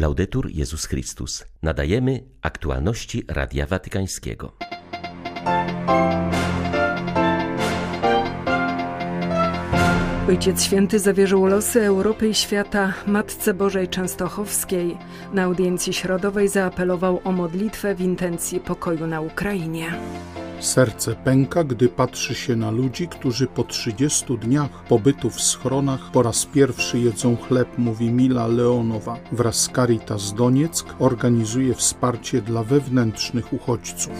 Laudetur Jezus Chrystus. Nadajemy aktualności Radia Watykańskiego. Ojciec Święty zawierzył losy Europy i świata Matce Bożej Częstochowskiej. Na audiencji środowej zaapelował o modlitwę w intencji pokoju na Ukrainie. Serce pęka, gdy patrzy się na ludzi, którzy po 30 dniach pobytu w schronach po raz pierwszy jedzą chleb, mówi Mila Leonowa. Wraz z Caritas Donieck organizuje wsparcie dla wewnętrznych uchodźców.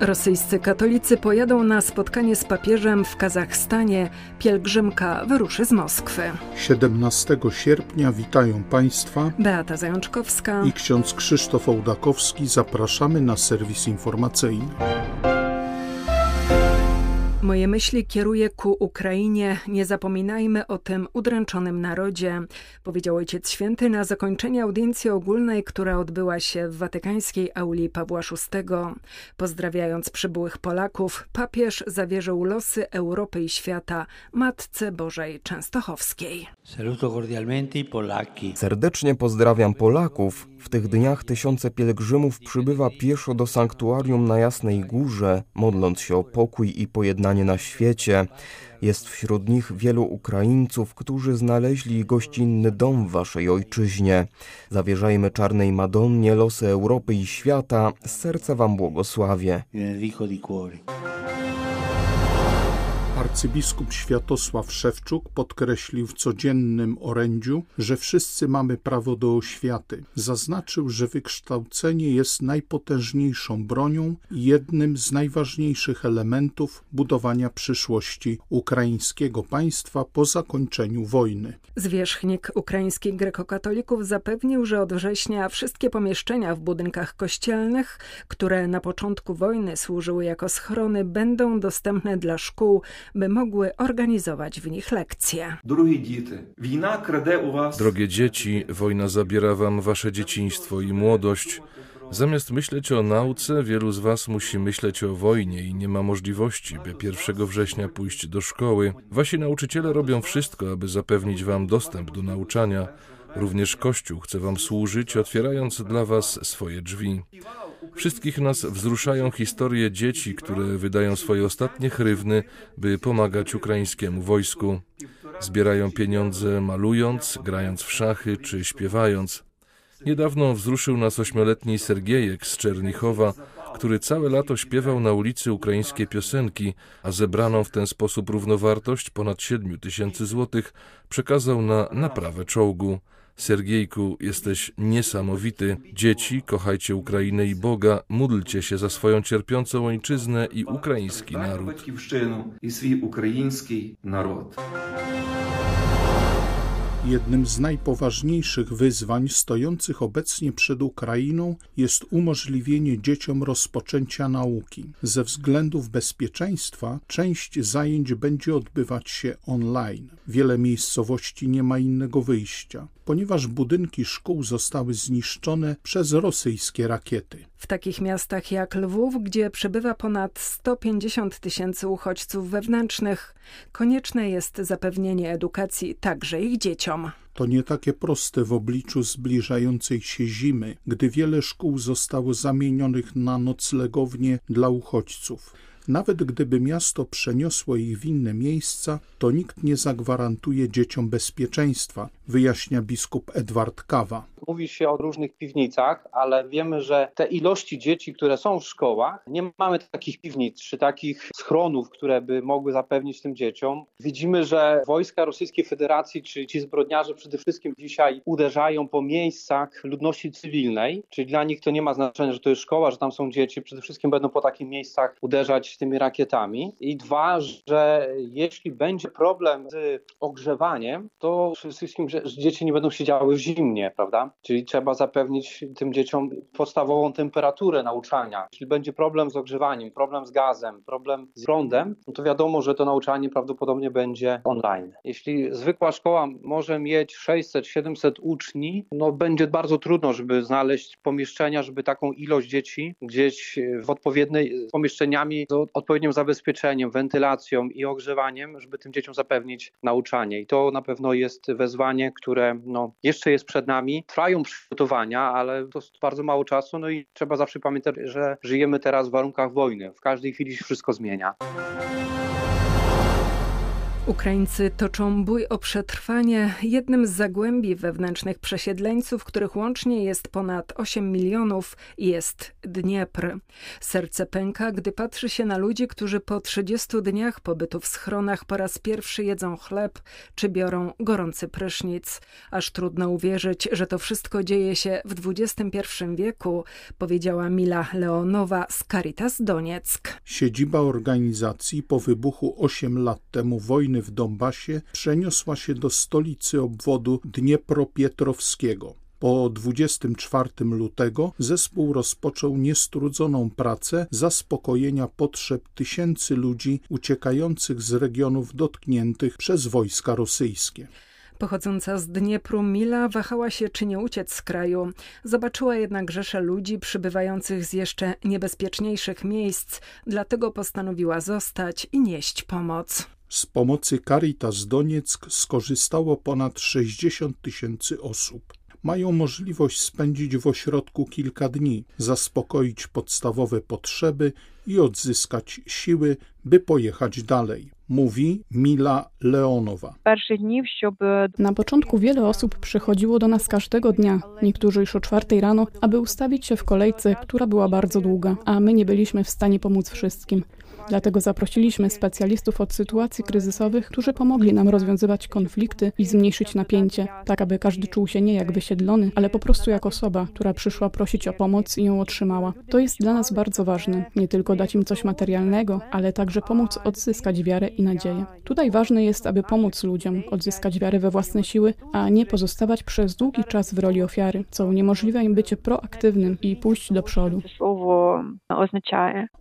Rosyjscy katolicy pojadą na spotkanie z papieżem w Kazachstanie. Pielgrzymka wyruszy z Moskwy. 17 sierpnia witają Państwa Beata Zajączkowska i ksiądz Krzysztof Ołdakowski. Zapraszamy na serwis informacyjny. Moje myśli kieruję ku Ukrainie. Nie zapominajmy o tym udręczonym narodzie, powiedział Ojciec Święty na zakończenie audiencji ogólnej, która odbyła się w watykańskiej auli Pawła VI. Pozdrawiając przybyłych Polaków, papież zawierzył losy Europy i świata Matce Bożej Częstochowskiej. Serdecznie pozdrawiam Polaków. W tych dniach tysiące pielgrzymów przybywa pieszo do sanktuarium na Jasnej Górze, modląc się o pokój i pojednanie na świecie. Jest wśród nich wielu Ukraińców, którzy znaleźli gościnny dom w waszej ojczyźnie. Zawierzajmy czarnej Madonnie losy Europy i świata. Z serca wam błogosławię. Arcybiskup Światosław Szewczuk podkreślił w codziennym orędziu, że wszyscy mamy prawo do oświaty. Zaznaczył, że wykształcenie jest najpotężniejszą bronią i jednym z najważniejszych elementów budowania przyszłości ukraińskiego państwa po zakończeniu wojny. Zwierzchnik ukraińskich grekokatolików zapewnił, że od września wszystkie pomieszczenia w budynkach kościelnych, które na początku wojny służyły jako schrony, będą dostępne dla szkół, by mogły organizować w nich lekcje. Drogie dzieci, wojna zabiera wam wasze dzieciństwo i młodość. Zamiast myśleć o nauce, wielu z was musi myśleć o wojnie i nie ma możliwości, by 1 września pójść do szkoły. Wasi nauczyciele robią wszystko, aby zapewnić wam dostęp do nauczania. Również Kościół chce wam służyć, otwierając dla was swoje drzwi. Wszystkich nas wzruszają historie dzieci, które wydają swoje ostatnie chrywny, by pomagać ukraińskiemu wojsku. Zbierają pieniądze malując, grając w szachy czy śpiewając. Niedawno wzruszył nas ośmioletni Sergiejek z Czernichowa, który całe lato śpiewał na ulicy ukraińskie piosenki, a zebraną w ten sposób równowartość ponad 7 tysięcy złotych przekazał na naprawę czołgu. Sergiejku, jesteś niesamowity. Dzieci, kochajcie Ukrainę i Boga, módlcie się za swoją cierpiącą ojczyznę i ukraiński naród. i swój ukraiński naród. Jednym z najpoważniejszych wyzwań stojących obecnie przed Ukrainą jest umożliwienie dzieciom rozpoczęcia nauki. Ze względów bezpieczeństwa część zajęć będzie odbywać się online. Wiele miejscowości nie ma innego wyjścia, ponieważ budynki szkół zostały zniszczone przez rosyjskie rakiety. W takich miastach jak Lwów, gdzie przebywa ponad 150 tysięcy uchodźców wewnętrznych, konieczne jest zapewnienie edukacji także ich dzieciom. To nie takie proste w obliczu zbliżającej się zimy, gdy wiele szkół zostało zamienionych na noclegownie dla uchodźców. Nawet gdyby miasto przeniosło ich w inne miejsca, to nikt nie zagwarantuje dzieciom bezpieczeństwa, wyjaśnia biskup Edward Kawa. Mówi się o różnych piwnicach, ale wiemy, że te ilości dzieci, które są w szkołach, nie mamy takich piwnic czy takich schronów, które by mogły zapewnić tym dzieciom. Widzimy, że wojska Rosyjskiej Federacji, czy ci zbrodniarze przede wszystkim dzisiaj uderzają po miejscach ludności cywilnej, czyli dla nich to nie ma znaczenia, że to jest szkoła, że tam są dzieci, przede wszystkim będą po takich miejscach uderzać tymi rakietami. I dwa, że jeśli będzie problem z ogrzewaniem, to przede wszystkim, że dzieci nie będą siedziały w zimnie, prawda? Czyli trzeba zapewnić tym dzieciom podstawową temperaturę nauczania. Jeśli będzie problem z ogrzewaniem, problem z gazem, problem z prądem, no to wiadomo, że to nauczanie prawdopodobnie będzie online. Jeśli zwykła szkoła może mieć 600-700 uczni, no będzie bardzo trudno, żeby znaleźć pomieszczenia, żeby taką ilość dzieci gdzieś w odpowiedniej pomieszczeniami z odpowiednim zabezpieczeniem, wentylacją i ogrzewaniem, żeby tym dzieciom zapewnić nauczanie. I to na pewno jest wezwanie które no, jeszcze jest przed nami. Trwają przygotowania, ale to jest bardzo mało czasu, no i trzeba zawsze pamiętać, że żyjemy teraz w warunkach wojny. W każdej chwili się wszystko zmienia. Ukraińcy toczą bój o przetrwanie. Jednym z zagłębi wewnętrznych przesiedleńców, których łącznie jest ponad 8 milionów, jest Dniepr. Serce pęka, gdy patrzy się na ludzi, którzy po 30 dniach pobytu w schronach po raz pierwszy jedzą chleb czy biorą gorący prysznic. Aż trudno uwierzyć, że to wszystko dzieje się w XXI wieku, powiedziała Mila Leonowa z Caritas Donieck. Siedziba organizacji po wybuchu 8 lat temu wojny w Donbasie przeniosła się do stolicy obwodu Dniepropietrowskiego. Po 24 lutego zespół rozpoczął niestrudzoną pracę zaspokojenia potrzeb tysięcy ludzi uciekających z regionów dotkniętych przez wojska rosyjskie. Pochodząca z Dniepru Mila wahała się, czy nie uciec z kraju. Zobaczyła jednak rzesze ludzi przybywających z jeszcze niebezpieczniejszych miejsc, dlatego postanowiła zostać i nieść pomoc. Z pomocy Caritas Donieck skorzystało ponad 60 tysięcy osób. Mają możliwość spędzić w ośrodku kilka dni, zaspokoić podstawowe potrzeby i odzyskać siły, by pojechać dalej. Mówi Mila Leonowa. Na początku wiele osób przychodziło do nas każdego dnia, niektórzy już o czwartej rano, aby ustawić się w kolejce, która była bardzo długa, a my nie byliśmy w stanie pomóc wszystkim. Dlatego zaprosiliśmy specjalistów od sytuacji kryzysowych, którzy pomogli nam rozwiązywać konflikty i zmniejszyć napięcie, tak aby każdy czuł się nie jak wysiedlony, ale po prostu jak osoba, która przyszła prosić o pomoc i ją otrzymała. To jest dla nas bardzo ważne, nie tylko dać im coś materialnego, ale także pomóc odzyskać wiarę i nadzieję. Tutaj ważne jest, aby pomóc ludziom odzyskać wiarę we własne siły, a nie pozostawać przez długi czas w roli ofiary, co uniemożliwia im bycie proaktywnym i pójść do przodu.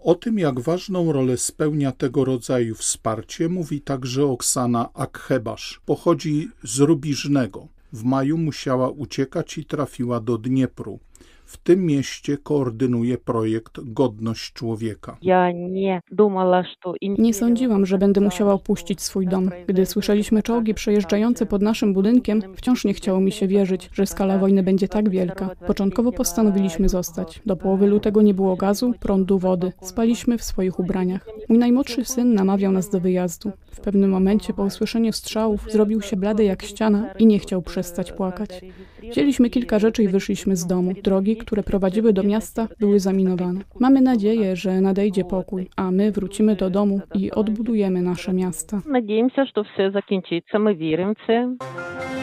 O tym, jak ważną rolę spełnia tego rodzaju wsparcie, mówi także Oksana Akhebasz. Pochodzi z Rubiżnego. W maju musiała uciekać i trafiła do Dniepru. W tym mieście koordynuje projekt Godność Człowieka. Nie sądziłam, że będę musiała opuścić swój dom. Gdy słyszeliśmy czołgi przejeżdżające pod naszym budynkiem, wciąż nie chciało mi się wierzyć, że skala wojny będzie tak wielka. Początkowo postanowiliśmy zostać. Do połowy lutego nie było gazu, prądu, wody. Spaliśmy w swoich ubraniach. Mój najmłodszy syn namawiał nas do wyjazdu. W pewnym momencie po usłyszeniu strzałów zrobił się blady jak ściana i nie chciał przestać płakać. Wzięliśmy kilka rzeczy i wyszliśmy z domu. Drogi, które prowadziły do miasta, były zaminowane. Mamy nadzieję, że nadejdzie pokój, a my wrócimy do domu i odbudujemy nasze miasta. Nadzieję się, że wszystko zakończy. My wierzymy w to.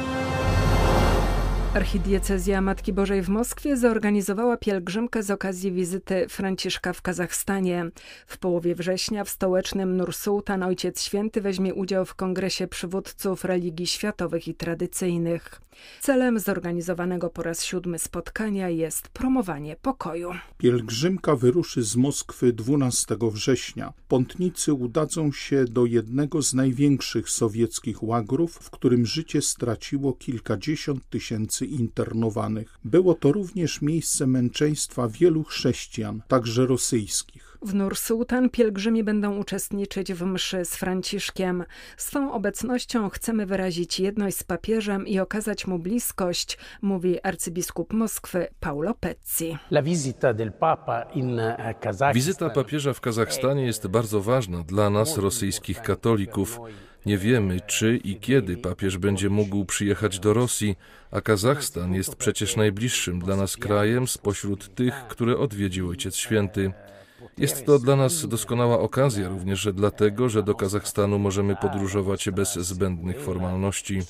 Archidiecezja Matki Bożej w Moskwie zorganizowała pielgrzymkę z okazji wizyty Franciszka w Kazachstanie. W połowie września w stołecznym Nursultan Ojciec Święty weźmie udział w kongresie przywódców religii światowych i tradycyjnych. Celem zorganizowanego po raz siódmy spotkania jest promowanie pokoju. Pielgrzymka wyruszy z Moskwy 12 września. Pątnicy udadzą się do jednego z największych sowieckich łagrów, w którym życie straciło kilkadziesiąt tysięcy internowanych. Było to również miejsce męczeństwa wielu chrześcijan, także rosyjskich. W Nur-Sultan pielgrzymi będą uczestniczyć w mszy z Franciszkiem. Swą obecnością chcemy wyrazić jedność z papieżem i okazać mu bliskość, mówi arcybiskup Moskwy Paulo Pezzi. Wizyta papieża w Kazachstanie jest bardzo ważna dla nas, rosyjskich katolików. Nie wiemy, czy i kiedy papież będzie mógł przyjechać do Rosji, a Kazachstan jest przecież najbliższym dla nas krajem spośród tych, które odwiedził Ojciec Święty. Jest to dla nas doskonała okazja również dlatego, że do Kazachstanu możemy podróżować bez zbędnych formalności.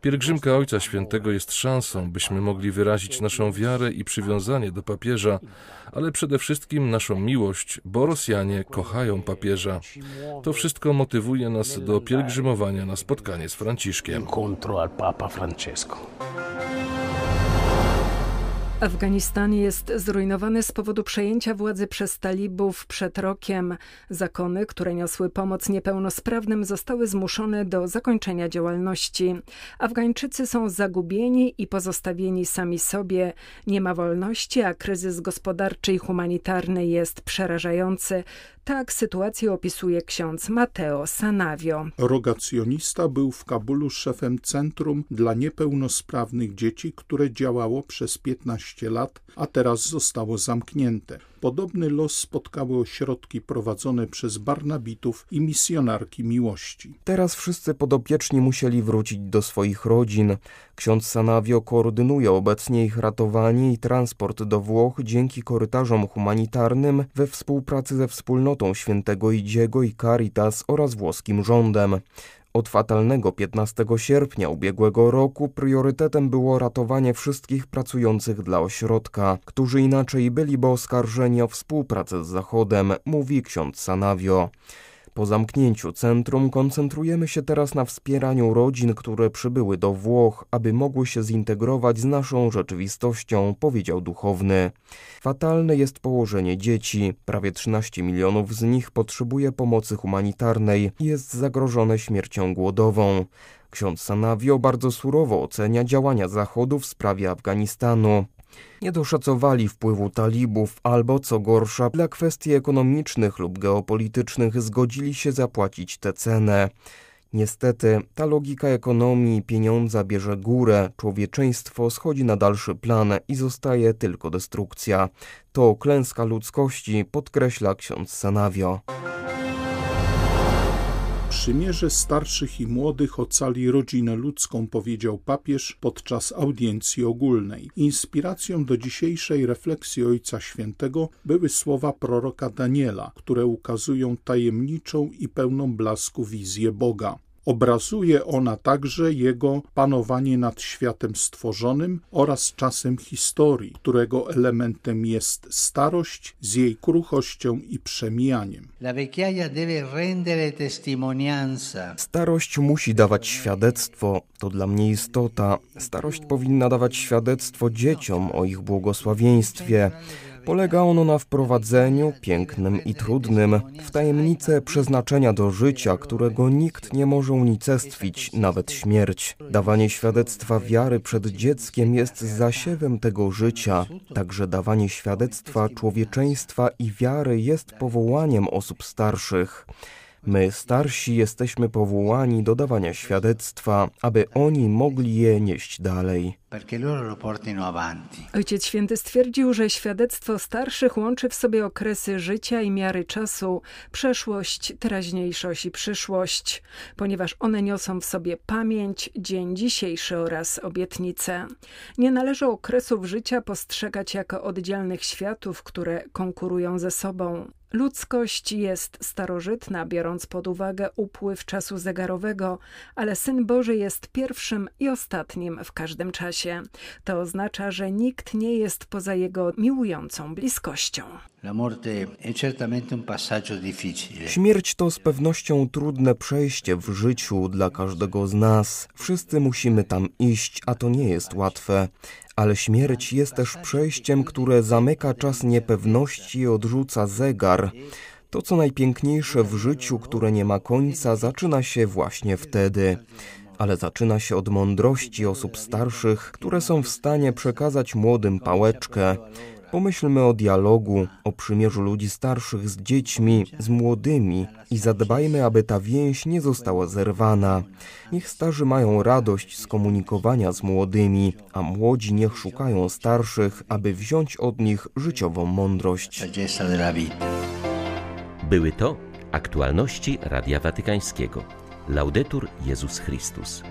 Pielgrzymka Ojca Świętego jest szansą, byśmy mogli wyrazić naszą wiarę i przywiązanie do papieża, ale przede wszystkim naszą miłość, bo Rosjanie kochają papieża. To wszystko motywuje nas do pielgrzymowania na spotkanie z Franciszkiem. Afganistan jest zrujnowany z powodu przejęcia władzy przez talibów przed rokiem. Zakony, które niosły pomoc niepełnosprawnym, zostały zmuszone do zakończenia działalności. Afgańczycy są zagubieni i pozostawieni sami sobie. Nie ma wolności, a kryzys gospodarczy i humanitarny jest przerażający. Tak sytuację opisuje ksiądz Mateo Sanavio. Rogacjonista był w Kabulu szefem Centrum dla Niepełnosprawnych Dzieci, które działało przez 15 lat, a teraz zostało zamknięte. Podobny los spotkały ośrodki prowadzone przez Barnabitów i misjonarki miłości. Teraz wszyscy podopieczni musieli wrócić do swoich rodzin. Ksiądz Sanavio koordynuje obecnie ich ratowanie i transport do Włoch dzięki korytarzom humanitarnym we współpracy ze wspólnotą Świętego Idziego i Caritas oraz włoskim rządem. Od fatalnego 15 sierpnia ubiegłego roku priorytetem było ratowanie wszystkich pracujących dla ośrodka, którzy inaczej byliby oskarżeni o współpracę z Zachodem, mówi ksiądz Sanavio. Po zamknięciu centrum koncentrujemy się teraz na wspieraniu rodzin, które przybyły do Włoch, aby mogły się zintegrować z naszą rzeczywistością, powiedział duchowny. Fatalne jest położenie dzieci. Prawie 13 milionów z nich potrzebuje pomocy humanitarnej i jest zagrożone śmiercią głodową. Ksiądz Sanavio bardzo surowo ocenia działania Zachodu w sprawie Afganistanu. Nie doszacowali wpływu talibów albo, co gorsza, dla kwestii ekonomicznych lub geopolitycznych zgodzili się zapłacić tę cenę. Niestety, ta logika ekonomii pieniądza bierze górę, człowieczeństwo schodzi na dalszy plan i zostaje tylko destrukcja. To klęska ludzkości, podkreśla ksiądz Sanavio. Przymierze starszych i młodych ocali rodzinę ludzką, powiedział papież podczas audiencji ogólnej. Inspiracją do dzisiejszej refleksji Ojca Świętego były słowa proroka Daniela, które ukazują tajemniczą i pełną blasku wizję Boga. Obrazuje ona także jego panowanie nad światem stworzonym oraz czasem historii, którego elementem jest starość z jej kruchością i przemijaniem. Starość musi dawać świadectwo, to dla mnie istota. Starość powinna dawać świadectwo dzieciom o ich błogosławieństwie. Polega ono na wprowadzeniu, pięknym i trudnym, w tajemnicę przeznaczenia do życia, którego nikt nie może unicestwić, nawet śmierć. Dawanie świadectwa wiary przed dzieckiem jest zasiewem tego życia, także dawanie świadectwa człowieczeństwa i wiary jest powołaniem osób starszych. My, starsi, jesteśmy powołani do dawania świadectwa, aby oni mogli je nieść dalej. Ojciec Święty stwierdził, że świadectwo starszych łączy w sobie okresy życia i miary czasu, przeszłość, teraźniejszość i przyszłość, ponieważ one niosą w sobie pamięć, dzień dzisiejszy oraz obietnice. Nie należy okresów życia postrzegać jako oddzielnych światów, które konkurują ze sobą. Ludzkość jest starożytna, biorąc pod uwagę upływ czasu zegarowego, ale Syn Boży jest pierwszym i ostatnim w każdym czasie. To oznacza, że nikt nie jest poza jego miłującą bliskością. Śmierć to z pewnością trudne przejście w życiu dla każdego z nas. Wszyscy musimy tam iść, a to nie jest łatwe. Ale śmierć jest też przejściem, które zamyka czas niepewności i odrzuca zegar. To, co najpiękniejsze w życiu, które nie ma końca, zaczyna się właśnie wtedy ale zaczyna się od mądrości osób starszych, które są w stanie przekazać młodym pałeczkę. Pomyślmy o dialogu, o przymierzu ludzi starszych z dziećmi, z młodymi i zadbajmy, aby ta więź nie została zerwana. Niech starzy mają radość z komunikowania z młodymi, a młodzi niech szukają starszych, aby wziąć od nich życiową mądrość. Były to aktualności Radia Watykańskiego. Laudetur Jezus Chrystus.